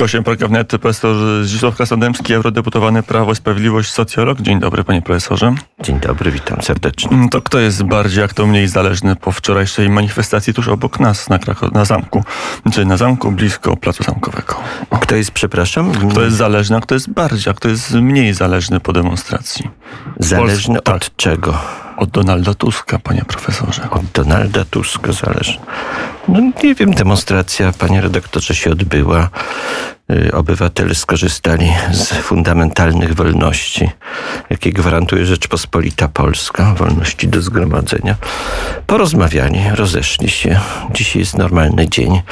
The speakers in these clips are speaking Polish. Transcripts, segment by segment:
Gościem programu profesor Zdzisław Krasnodębski, eurodeputowany Prawo i Sprawiedliwość, socjolog. Dzień dobry, panie profesorze. Dzień dobry, witam serdecznie. Mm, to kto jest bardziej, a kto mniej zależny po wczorajszej manifestacji tuż obok nas na, Krako- na zamku, czyli na zamku blisko Placu Zamkowego? Kto jest, przepraszam? Kto jest zależny, a kto jest bardziej, a kto jest mniej zależny po demonstracji? Zależny Polsk- tak. od czego? Od Donalda Tuska, panie profesorze. Od Donalda Tuska zależy. No nie wiem, demonstracja, panie redaktorze, się odbyła. Y, Obywatele skorzystali z fundamentalnych wolności, jakie gwarantuje Rzeczpospolita Polska, wolności do zgromadzenia. Porozmawiali, rozeszli się. Dzisiaj jest normalny dzień.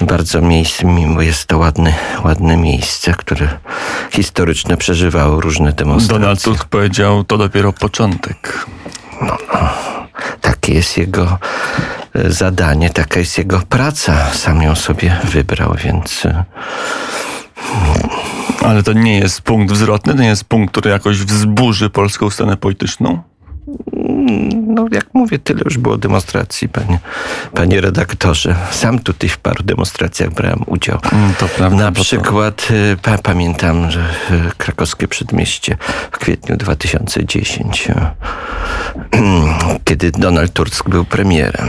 Bardzo miejsce, mimo jest to ładne, ładne miejsce, które historyczne przeżywało różne demonstracje. Donald Tusk powiedział, to dopiero początek. Takie jest jego e, zadanie, taka jest jego praca. Sam ją sobie wybrał, więc e, Ale to nie jest punkt wzrotny, to nie jest punkt, który jakoś wzburzy polską scenę polityczną? No jak mówię, tyle już było demonstracji, panie, panie redaktorze. Sam tutaj w paru demonstracjach brałem udział. Mm, To prawda. Na bo to- przykład e, pa, pamiętam, że e, krakowskie przedmieście w kwietniu 2010, e, kiedy Donald Tusk był premierem.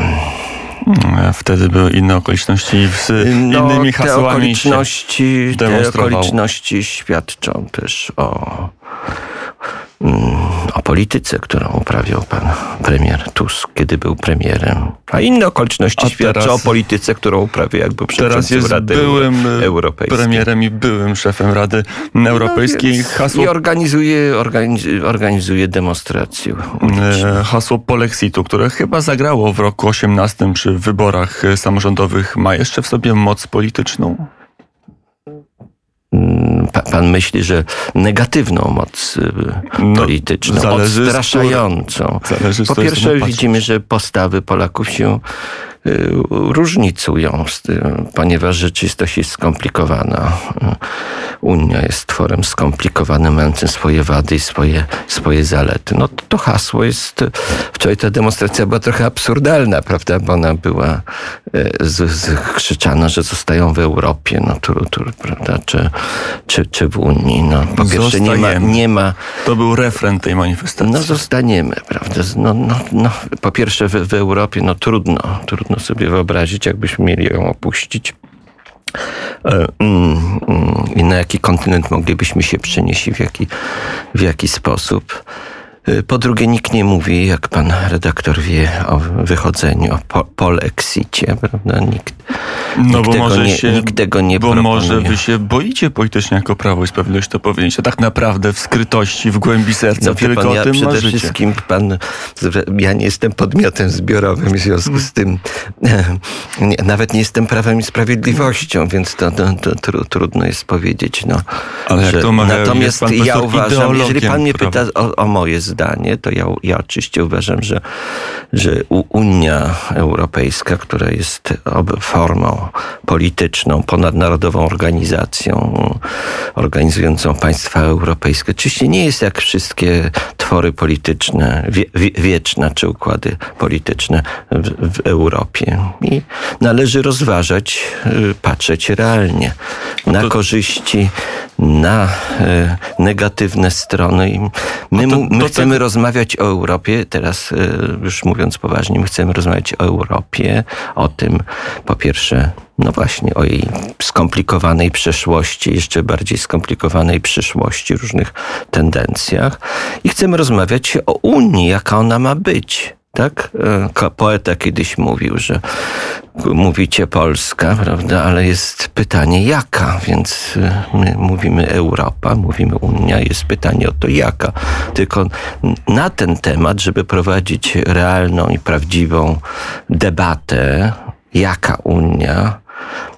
Mm, Wtedy były inne okoliczności z innymi No, te hasłami. się- okoliczności, te okoliczności świadczą też o, o polityce, którą uprawiał pan premier Tusk, kiedy był premierem. A inne okoliczności A świadczą teraz- o polityce, którą uprawiał jak był Teraz jest Rady byłym Europejskiej. premierem i byłym szefem Rady Europejskiej. No hasło, I organizuje, organizuje, organizuje demonstrację. e, hasło Polexitu, które chyba zagrało w roku 18 przy wyborach e, samorządowych, ma jeszcze w sobie moc polityczną? Mm, Pa, pan myśli, że negatywną moc y, No, polityczną, z odstraszającą. Po pierwsze widzimy, że postawy Polaków się różnicują, z tym, ponieważ rzeczywistość jest skomplikowana. Y, Unia jest tworem skomplikowanym, mającym swoje wady i swoje, swoje zalety. No to, to hasło jest, wczoraj ta demonstracja była trochę absurdalna, prawda, bo ona była y, z, z, krzyczano, że zostają w Europie, no tu, tu, prawda, czy, czy, czy w Unii. No, po pierwsze nie ma, nie ma To był refren tej manifestacji. no zostaniemy, prawda? No, no, no, po pierwsze w, w Europie no trudno, trudno sobie wyobrazić, jakbyśmy mieli ją opuścić. E, mm, mm, I na jaki kontynent moglibyśmy się przenieść i w jaki, w jaki sposób. E, Po drugie, nikt nie mówi, jak pan redaktor wie, o wychodzeniu, o po, polexicie, prawda? Nikt, No nikt, bo tego, może nie, się, nikt tego nie bo proponuje. może wy się boicie politycznie jako Prawo i Sprawiedliwość to powiedzieć, a tak naprawdę w skrytości, w głębi serca No tylko pan, o ja tym przede marzycie. wszystkim pan, ja nie jestem podmiotem zbiorowym, w związku z tym nie, nawet nie jestem prawem i sprawiedliwością, więc to, to, to tru, trudno jest powiedzieć. No, Ale jak to jest natomiast pan ja uważam, jeżeli pan mnie pyta o, o moje zdanie, to ja, ja oczywiście uważam, że, że Unia Europejska, która jest formą polityczną, ponadnarodową organizacją organizującą państwa europejskie, oczywiście nie jest jak wszystkie twory polityczne, wie, wie, wieczne czy układy polityczne w, w Europie. I należy rozważać, y, patrzeć realnie na to- korzyści, na y, negatywne strony. I my, to- mu- my to chcemy tak- rozmawiać o Europie, teraz y, już mówiąc poważnie, my chcemy rozmawiać o Europie, o tym po pierwsze, no właśnie, o jej skomplikowanej przeszłości, jeszcze bardziej skomplikowanej przyszłości, różnych tendencjach i chcemy rozmawiać o Unii, jaka ona ma być. Tak? E, Poeta kiedyś mówił, że mówicie Polska, prawda, ale jest pytanie jaka, więc e, my mówimy Europa, mówimy Unia, jest pytanie o to jaka. Tylko na ten temat, żeby prowadzić realną i prawdziwą debatę, jaka Unia,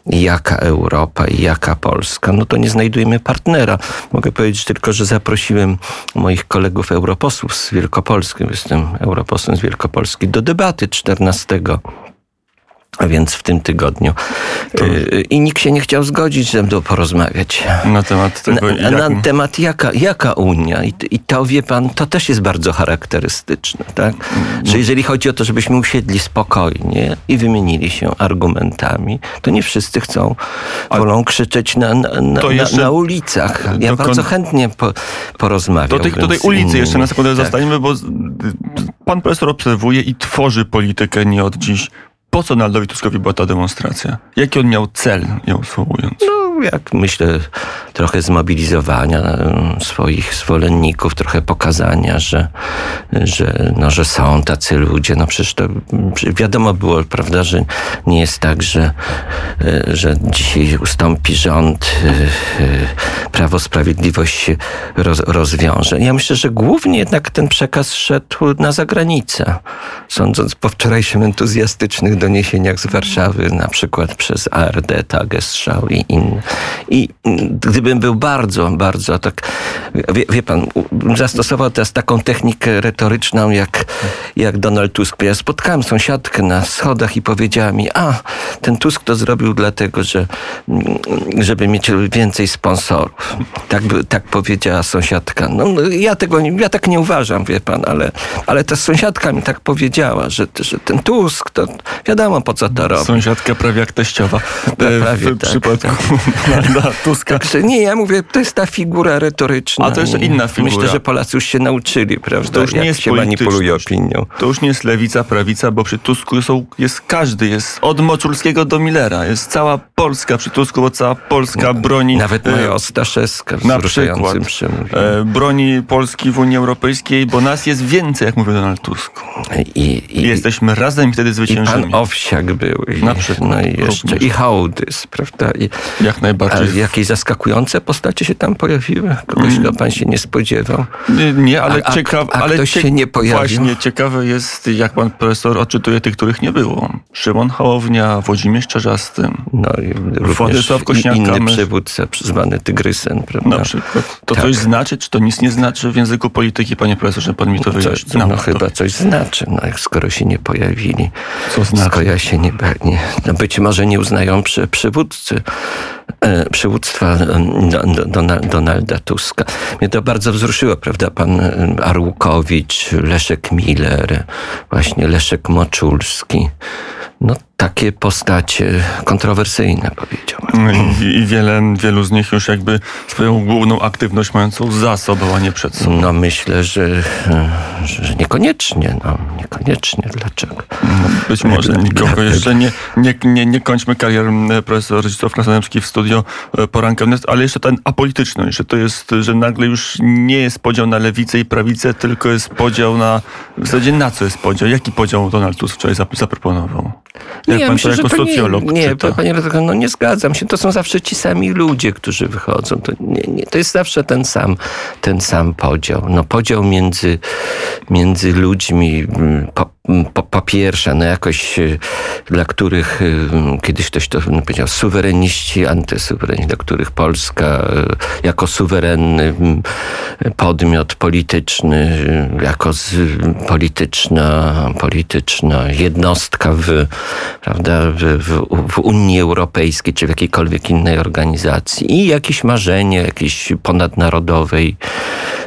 jaka Europa i jaka Polska, no to nie znajdujemy partnera. Mogę powiedzieć tylko, że zaprosiłem moich kolegów europosłów z Wielkopolski, jestem europosłem z Wielkopolski, do debaty 14 A więc w tym tygodniu. Y, I nikt się nie chciał zgodzić ze mną porozmawiać. Na temat tego, Na, jak... na temat jaka, jaka Unia. I, I to wie pan, to też jest bardzo charakterystyczne. Tak? Że jeżeli chodzi o to, żebyśmy usiedli spokojnie i wymienili się argumentami, to nie wszyscy chcą, wolą krzyczeć na, na, na, na, ulicach. Ja dokon- bardzo chętnie po, porozmawiam. Do tej, do tej ulicy jeszcze na sekundę tak. zostaniemy, bo pan profesor obserwuje i tworzy politykę nie od dziś. Po co Donaldowi Tuskowi była ta demonstracja? Jaki on miał cel, ją słołując? No, jak myślę, trochę zmobilizowania swoich zwolenników, trochę pokazania, że, że, no, że są tacy ludzie. No przecież to wiadomo było, prawda, że nie jest tak, że, e, że dzisiaj ustąpi rząd, e, e, Prawo Sprawiedliwość się roz, rozwiąże. Ja myślę, że głównie jednak ten przekaz szedł na zagranicę. Sądząc po wczorajszym entuzjastycznych doniesieniach z Warszawy, na przykład przez ARD, Tagesschau i inne. I mm, gdybym był bardzo, bardzo tak, wie, wie pan, zastosował teraz taką technikę retoryczną jak, jak Donald Tusk. Ja spotkałem sąsiadkę na schodach i powiedziała mi, a ten Tusk to zrobił dlatego, że żeby mieć więcej sponsorów. Tak, by, tak powiedziała sąsiadka. No, no, ja tego ja tak nie uważam, wie pan, ale, ale ta sąsiadka mi tak powiedziała, że, że ten Tusk, to wiadomo po co to robi. Sąsiadka prawie jak teściowa. E, prawie w tak, przypadku Donalda Tuska. Także nie, ja mówię, to jest ta figura retoryczna. A to jeszcze I inna figura. Myślę, że Polacy już się nauczyli, prawda, To już nie jest się manipuluje opinią. To już nie jest lewica, prawica, bo przy Tusku są, jest każdy, jest od Moczulskiego do Millera. Jest cała Polska przy Tusku, bo cała Polska broni... Nawet e, Maja Ostaszewska w na przykład e, broni Polski w Unii Europejskiej, bo nas jest więcej, jak mówił Donald Tusk. I, i, I jesteśmy razem i wtedy i zwyciężymy. pan Owsiak był. I, Na przykład, no i jeszcze. I Hołdys, prawda? I, Jak najbardziej. jakieś zaskakujące postacie się tam pojawiły? Kogoś, Mm. kto pan się nie spodziewał? Nie, nie ale A- a- ciekawe. a ale się nie pojawił? Właśnie, ciekawe jest, jak pan profesor odczytuje tych, których nie było. Szymon Hołownia, Włodzimierz Czerzasty. No Władysław Kośniak-Kamysz. inny przywódca zwany Tygrysem, prawda? Na przykład. To Tak. coś znaczy, czy to nic nie znaczy w języku polityki, panie profesorze? Pan mi to wyjaśni. no Nam chyba coś znaczy, no jak skoro się nie pojawili. Co znaczy? Skoro ja się nie, nie no być może nie uznają przy, przywódcy, przywództwa e, do, Dona- Donalda Tuska. Mnie to bardzo wzruszyło, prawda? Pan e, Arłukowicz, Leszek Miller, właśnie Leszek Moczulski. No takie postacie kontrowersyjne, powiedziałbym. I, I wiele, wielu z nich już jakby swoją główną aktywność mającą za sobą, a nie przed sobą. No myślę, że, że niekoniecznie, no niekoniecznie. Dlaczego? No, Być może nikogo jeszcze nie, nie, nie, nie kończmy karier m, profesor Zdzisław w studio e, poranka, wnet, ale jeszcze ten apolityczność, że to jest, że nagle już nie jest podział na lewicę i prawicę, tylko jest podział na, w zasadzie na co jest podział? Jaki podział Donald Tusk wczoraj zap- zaproponował? Ja pan myślę, to jako nie- socjolog Nie, czyta? panie redaktor, no nie zgadzam się. To są zawsze ci sami ludzie, którzy wychodzą. To, nie, nie, to jest zawsze ten sam, ten sam podział. No podział między, między ludźmi mm, po, po, po pierwsze, no jakoś e, dla których e, kiedyś ktoś to no, powiedział, suwereniści, antysuwereniści, dla których Polska e, jako suwerenny mm, podmiot polityczny, jako z, polityczna, polityczna jednostka w, prawda, w, w, w Unii Europejskiej czy w jakiejkolwiek innej organizacji i jakieś marzenie jakiejś ponadnarodowej,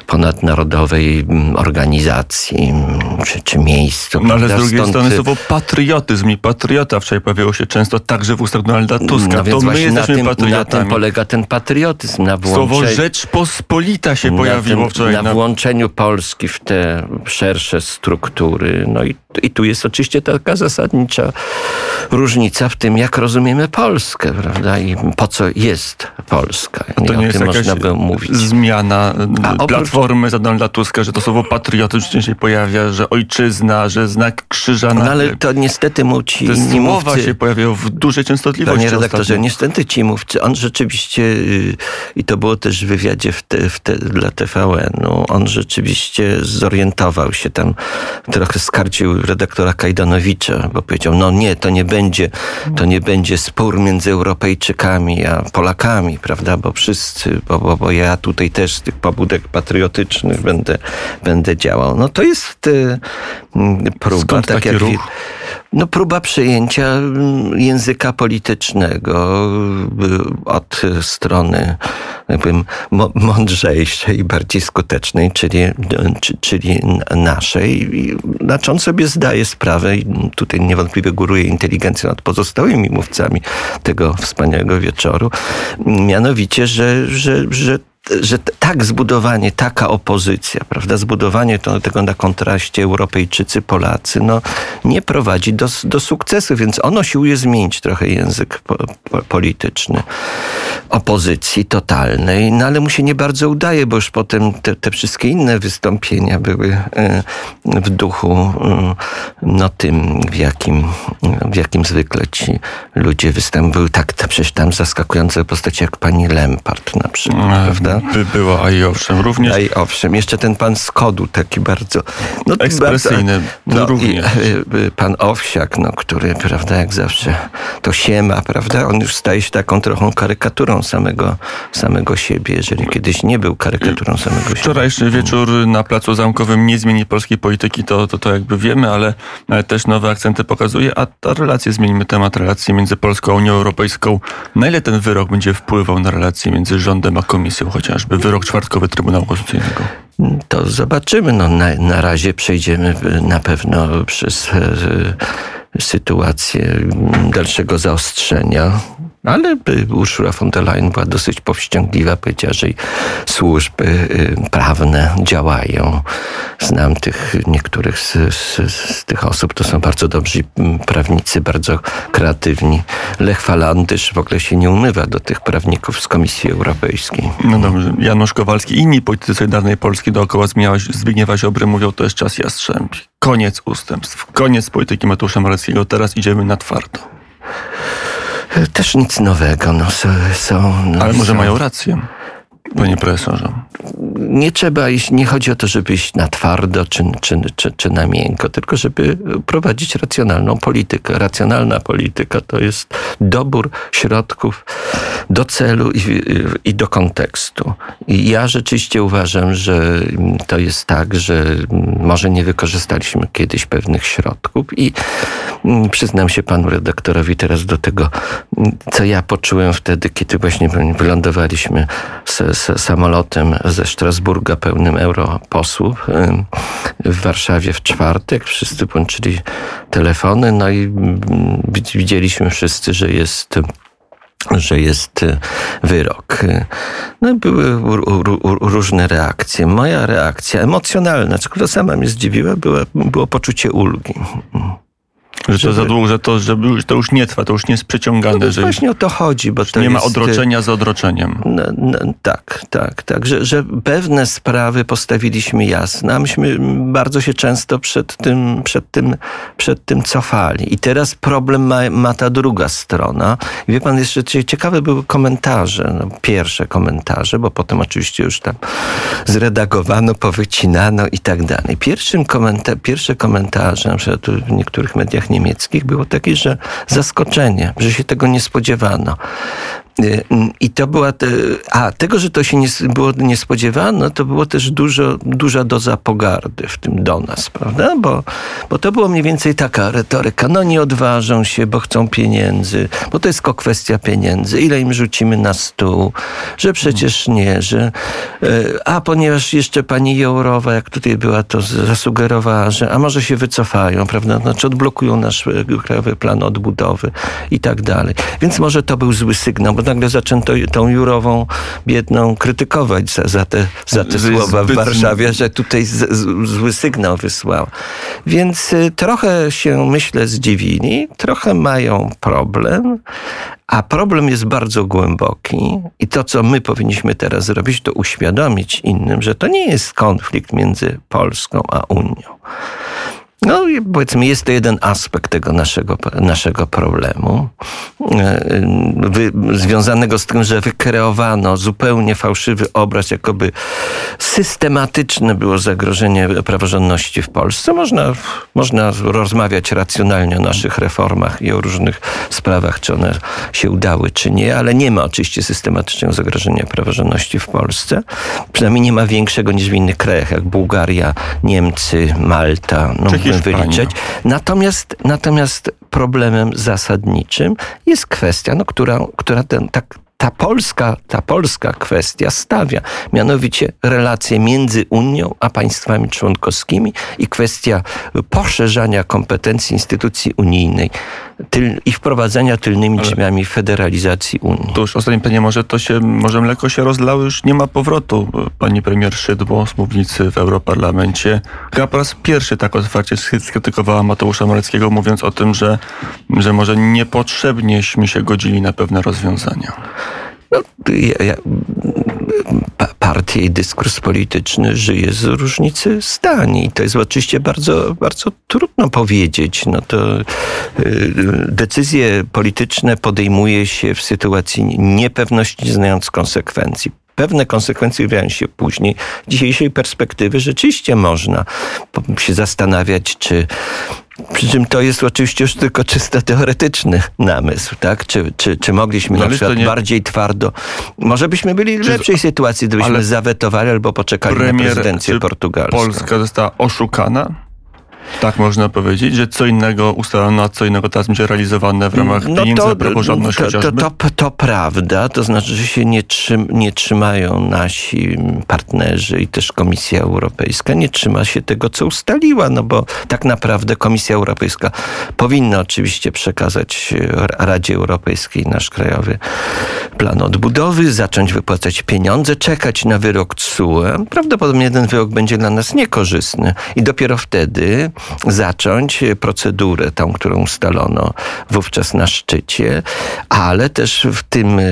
ponadnarodowej mm, organizacji mm, czy, czy miejscu. No ale z drugiej Stąd, strony y, słowo patriotyzm i patriota wczoraj pojawiało się często także w ustach Donalda Tuska. no więc to my właśnie na jesteśmy tym, na tym patriotami. polega ten patriotyzm, na Słowo włączeniu... Rzeczpospolita się pojawiło na, tym, wczoraj. na na- włączeniu Polski w te szersze struktury. No i, i tu jest oczywiście taka zasadnicza różnica w tym, jak rozumiemy Polskę, prawda? I po co jest Polska. To I nie o jest jakaś można by mówić. zmiana A A oprócz- platformy za Donalda Tuska, że to słowo patriotyzm częściej pojawia, że ojczyzna, że znak krzyża na No ale to niestety mu ci Te inni słowa mówcy... się pojawiają w dużej częstotliwości Panie redaktorze, ostatnio. niestety ci mówcy, on rzeczywiście, y, i to było też w wywiadzie w te, w te, dla TVN-u, on rzeczywiście zorientował się tam, trochę skarcił redaktora Kajdanowicza, bo powiedział, no nie, to nie będzie, to nie będzie spór między Europejczykami a Polakami, prawda, bo wszyscy, bo, bo, bo ja tutaj też z tych pobudek patriotycznych będę, będę działał. No to jest y, mm, próba, Skąd tak jak... ruch? No, próba przejęcia mm, języka politycznego y, od strony jakbym, mądrzejszej, bardziej skutecznej, czyli, czyli naszej. Znaczy on sobie zdaje sprawę i tutaj niewątpliwie góruje inteligencja nad pozostałymi mówcami tego wspaniałego wieczoru, mianowicie, że, że, że że tak zbudowanie, taka opozycja, prawda, zbudowanie to, tego na kontraście Europejczycy, Polacy, no nie prowadzi do, do sukcesu, więc ono siłuje zmienić trochę język po, po, polityczny opozycji totalnej, no ale mu się nie bardzo udaje, bo już potem te, te wszystkie inne wystąpienia były e, w duchu e, no tym, w jakim, w jakim zwykle ci ludzie występują. Były tak, przecież tam zaskakujące postacie jak pani Lempart na przykład, no, prawda? By było, a i owszem, również. A i owszem, jeszcze ten pan z kodu taki bardzo... No, Ekspresyjny, bardzo, no, również. I, pan Owsiak, no, który, prawda, jak zawsze to siema, prawda, on już staje się taką trochę karykaturą samego, samego siebie, jeżeli kiedyś nie był karykaturą samego siebie. Wczorajszy wieczór na Placu Zamkowym nie zmieni polskiej polityki, to, to, to jakby wiemy, ale, też nowe akcenty pokazuje, a ta relacje, zmienimy temat relacji między Polską a Unią Europejską. Na ile ten wyrok będzie wpływał na relacje między rządem a komisją? Chociażby wyrok czwartkowy Trybunału Konstytucyjnego? To zobaczymy. No, na, na razie przejdziemy na pewno przez e, sytuację dalszego zaostrzenia ale Ursula von der Leyen była dosyć powściągliwa, powiedziała, że służby y, prawne działają. Znam tych niektórych z, z, z tych osób, to są bardzo dobrzy mm, prawnicy, bardzo kreatywni. Lech Falandysz w ogóle się nie umywa do tych prawników z Komisji Europejskiej. No dobrze. Janusz Kowalski, inni politycy Solidarnej Polski dookoła Zbigniewa Ziobry mówią, to jest czas jastrzębi. Koniec ustępstw, koniec polityki Mateusza Moreckiego, teraz idziemy na twardo. Też nic nowego. No, są, no, Ale może są. mają rację. Panie profesorze. Nie trzeba iść, nie chodzi o to, żeby iść na twardo czy, czy, czy, czy na miękko, tylko żeby prowadzić racjonalną politykę. Racjonalna polityka to jest dobór środków do celu i, i do kontekstu. I ja rzeczywiście uważam, że to jest tak, że może nie wykorzystaliśmy kiedyś pewnych środków i przyznam się panu redaktorowi teraz do tego, co ja poczułem wtedy, kiedy właśnie wylądowaliśmy z samolotem ze Strasburga pełnym europosłów w Warszawie w czwartek. Wszyscy włączyli telefony, no i mm, widzieliśmy wszyscy, że jest że jest wyrok. No były różne reakcje. Moja reakcja emocjonalna, która sama mnie zdziwiła, była, było poczucie ulgi. Że to za długo, że to, że to już nie trwa, to już nie jest przeciągane. No że właśnie o to chodzi. Bo to nie jest, ma odroczenia za odroczeniem. No, no, tak, tak, tak. Że, że pewne sprawy postawiliśmy jasno, a myśmy bardzo się często przed tym, przed tym, przed tym cofali. I teraz problem ma, ma ta druga strona. I wie pan, jeszcze ciekawe były komentarze, no, pierwsze komentarze, bo potem oczywiście już tam zredagowano, powycinano i tak dalej. Pierwszym komenta pierwsze komentarze, na przykład w niektórych mediach niemieckich było takie, że zaskoczenie, że się tego nie spodziewano. Y, I to była, te, a tego, że to się nie, było niespodziewane, to było też dużo, duża doza pogardy w tym do nas, prawda? Bo, bo to było mniej więcej taka retoryka, no nie odważą się, bo chcą pieniędzy, bo to jest tylko kwestia pieniędzy, ile im rzucimy na stół, że przecież nie, że y, a ponieważ jeszcze pani Jourowa, jak tutaj była, to zasugerowała, że a może się wycofają, prawda? Znaczy odblokują nasz y, krajowy plan odbudowy i tak dalej. Więc może to był zły sygnał, bo nagle zaczęto tą Jurową biedną krytykować za, za te, za te słowa w Warszawie, że tutaj z, z, zły sygnał wysłał. Więc y, trochę się, myślę, zdziwili, trochę mają problem, a problem jest bardzo głęboki i to, co my powinniśmy teraz zrobić, to uświadomić innym, że to nie jest konflikt między Polską a Unią. No powiedzmy, jest to jeden aspekt tego naszego, naszego problemu, e, wy, związanego z tym, że wykreowano zupełnie fałszywy obraz, jakoby systematyczne było zagrożenie praworządności w Polsce. Można, można rozmawiać racjonalnie o naszych reformach i o różnych sprawach, czy one się udały, czy nie, ale nie ma oczywiście systematycznego zagrożenia praworządności w Polsce. Przynajmniej nie ma większego niż w innych krajach, jak Bułgaria, Niemcy, Malta. No, wyliczyć. Natomiast, natomiast problemem zasadniczym jest kwestia, no, która, która ten, tak, ta polska, ta polska kwestia stawia, mianowicie relacje między Unią a państwami członkowskimi i kwestia poszerzania kompetencji instytucji unijnej tyl, i wprowadzenia tylnymi Ale drzwiami federalizacji Unii. To już ostatnie pytanie, może to się, może mleko się rozlało, już nie ma powrotu. Pani premier Szydło z mównicy w Europarlamencie chyba po raz pierwszy tak otwarcie skrytykowała Mateusza Moreckiego, mówiąc o tym, że, że może niepotrzebnieśmy się godzili na pewne rozwiązania. No, ja, ja, partie i dyskurs polityczny żyje z różnicy zdań i to jest oczywiście bardzo, bardzo trudno powiedzieć. No to y, decyzje polityczne podejmuje się w sytuacji niepewności, nie znając konsekwencji pewne konsekwencje pojawiają się później. Z dzisiejszej perspektywy rzeczywiście można się zastanawiać, czy przy czym to jest oczywiście już tylko czysto teoretyczny namysł, tak? Czy, czy, czy mogliśmy no, na przykład nie... bardziej twardo... Może byśmy byli w lepszej sytuacji, gdybyśmy zawetowali albo poczekali premier, na prezydencję portugalską. Polska została oszukana? Tak można powiedzieć, że co innego ustalono, a co innego teraz będzie realizowane w ramach no pieniędzy to, praworządność to, to, to, to, prawda, to znaczy, że się nie, trzym, nie trzymają nasi partnerzy i też Komisja Europejska nie trzyma się tego, co ustaliła, no bo tak naprawdę Komisja Europejska powinna oczywiście przekazać Radzie Europejskiej nasz krajowy plan odbudowy, zacząć wypłacać pieniądze, czekać na wyrok CUE. Prawdopodobnie ten wyrok będzie dla nas niekorzystny i dopiero wtedy zacząć procedurę, tą, którą ustalono wówczas na szczycie, ale też w tym e,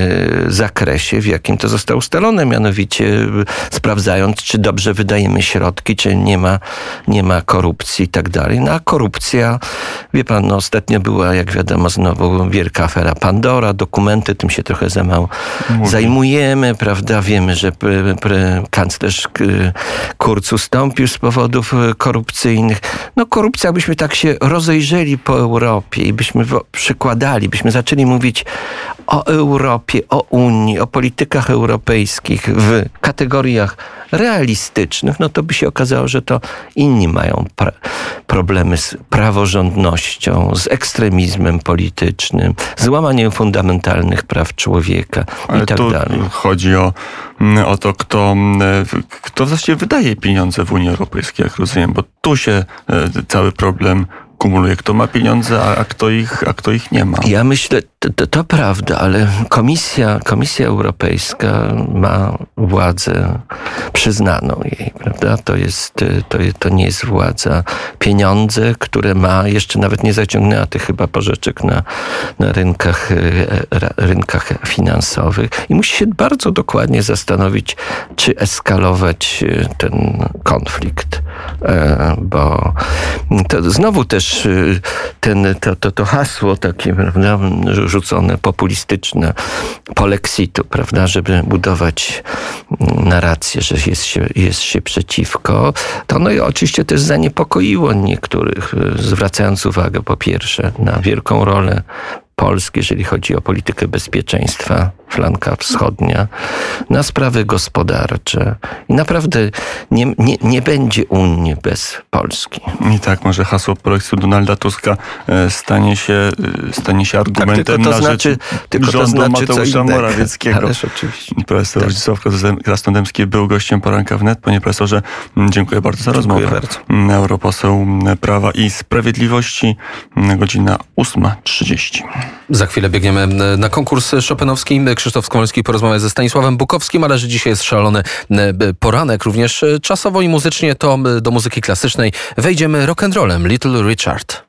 zakresie, w jakim to zostało ustalone, mianowicie e, sprawdzając, czy dobrze wydajemy środki, czy nie ma, nie ma korupcji i tak dalej. No a korupcja, wie pan, no, ostatnio była, jak wiadomo, znowu wielka afera Pandora, dokumenty, tym się trochę za mało Mówię. zajmujemy, prawda? Wiemy, że kanclerz Kurz ustąpił z powodów e, korupcyjnych. No korupcja, byśmy tak się rozejrzeli po Europie i byśmy przykładali, byśmy zaczęli mówić o Europie, o Unii, o politykach europejskich w kategoriach realistycznych, no to by się okazało, że to inni mają problemy z praworządnością, z ekstremizmem politycznym, z łamaniem fundamentalnych praw człowieka Ale i tak dalej. Chodzi o, mm, o to, kto, mm, kto właściwie wydaje pieniądze w Unii Europejskiej, jak rozumiem, bo tu się e, cały problem kumuluje, kto ma pieniądze, a, a, kto, ich, a kto ich nie ma. Ja myślę, to, to prawda, ale Komisja, Komisja Europejska ma władzę przyznaną jej, prawda? To, jest, to, to nie jest władza. Pieniądze, które ma, jeszcze nawet nie zaciągnęła tych chyba pożyczek na, na rynkach, e, rynkach finansowych i musi się bardzo dokładnie zastanowić, czy eskalować e, ten konflikt, bo to znowu też ten, to, to, to hasło takie, prawda, rzucone populistyczne polexitu, prawda, żeby budować narrację, że jest się, jest się przeciwko, to no i oczywiście też zaniepokoiło niektórych, zwracając uwagę po pierwsze na wielką rolę Polski, jeżeli chodzi o politykę bezpieczeństwa, flanka wschodnia, na sprawy gospodarcze. I naprawdę nie, nie, nie będzie Unii bez Polski. I tak, może hasło projektu Donalda Tuska e, stanie się, e, stanie się argumentem tak, tylko to na znaczy, rzecz tylko rządu to znaczy Mateusza Morawieckiego. Ależ oczywiście. Profesor tak. Zdzisław Krasnodębski był gościem poranka wnet. Panie profesorze, dziękuję bardzo za dziękuję rozmowę. Bardzo. Europoseł Prawa i Sprawiedliwości, godzina 8.30. Za chwilę biegniemy na konkurs szopenowski. Krzysztof Skomolski porozmawia ze Stanisławem Bukowskim, ale że dzisiaj jest szalony poranek, również czasowo i muzycznie to do muzyki klasycznej wejdziemy rock'n'rollem Little Richard.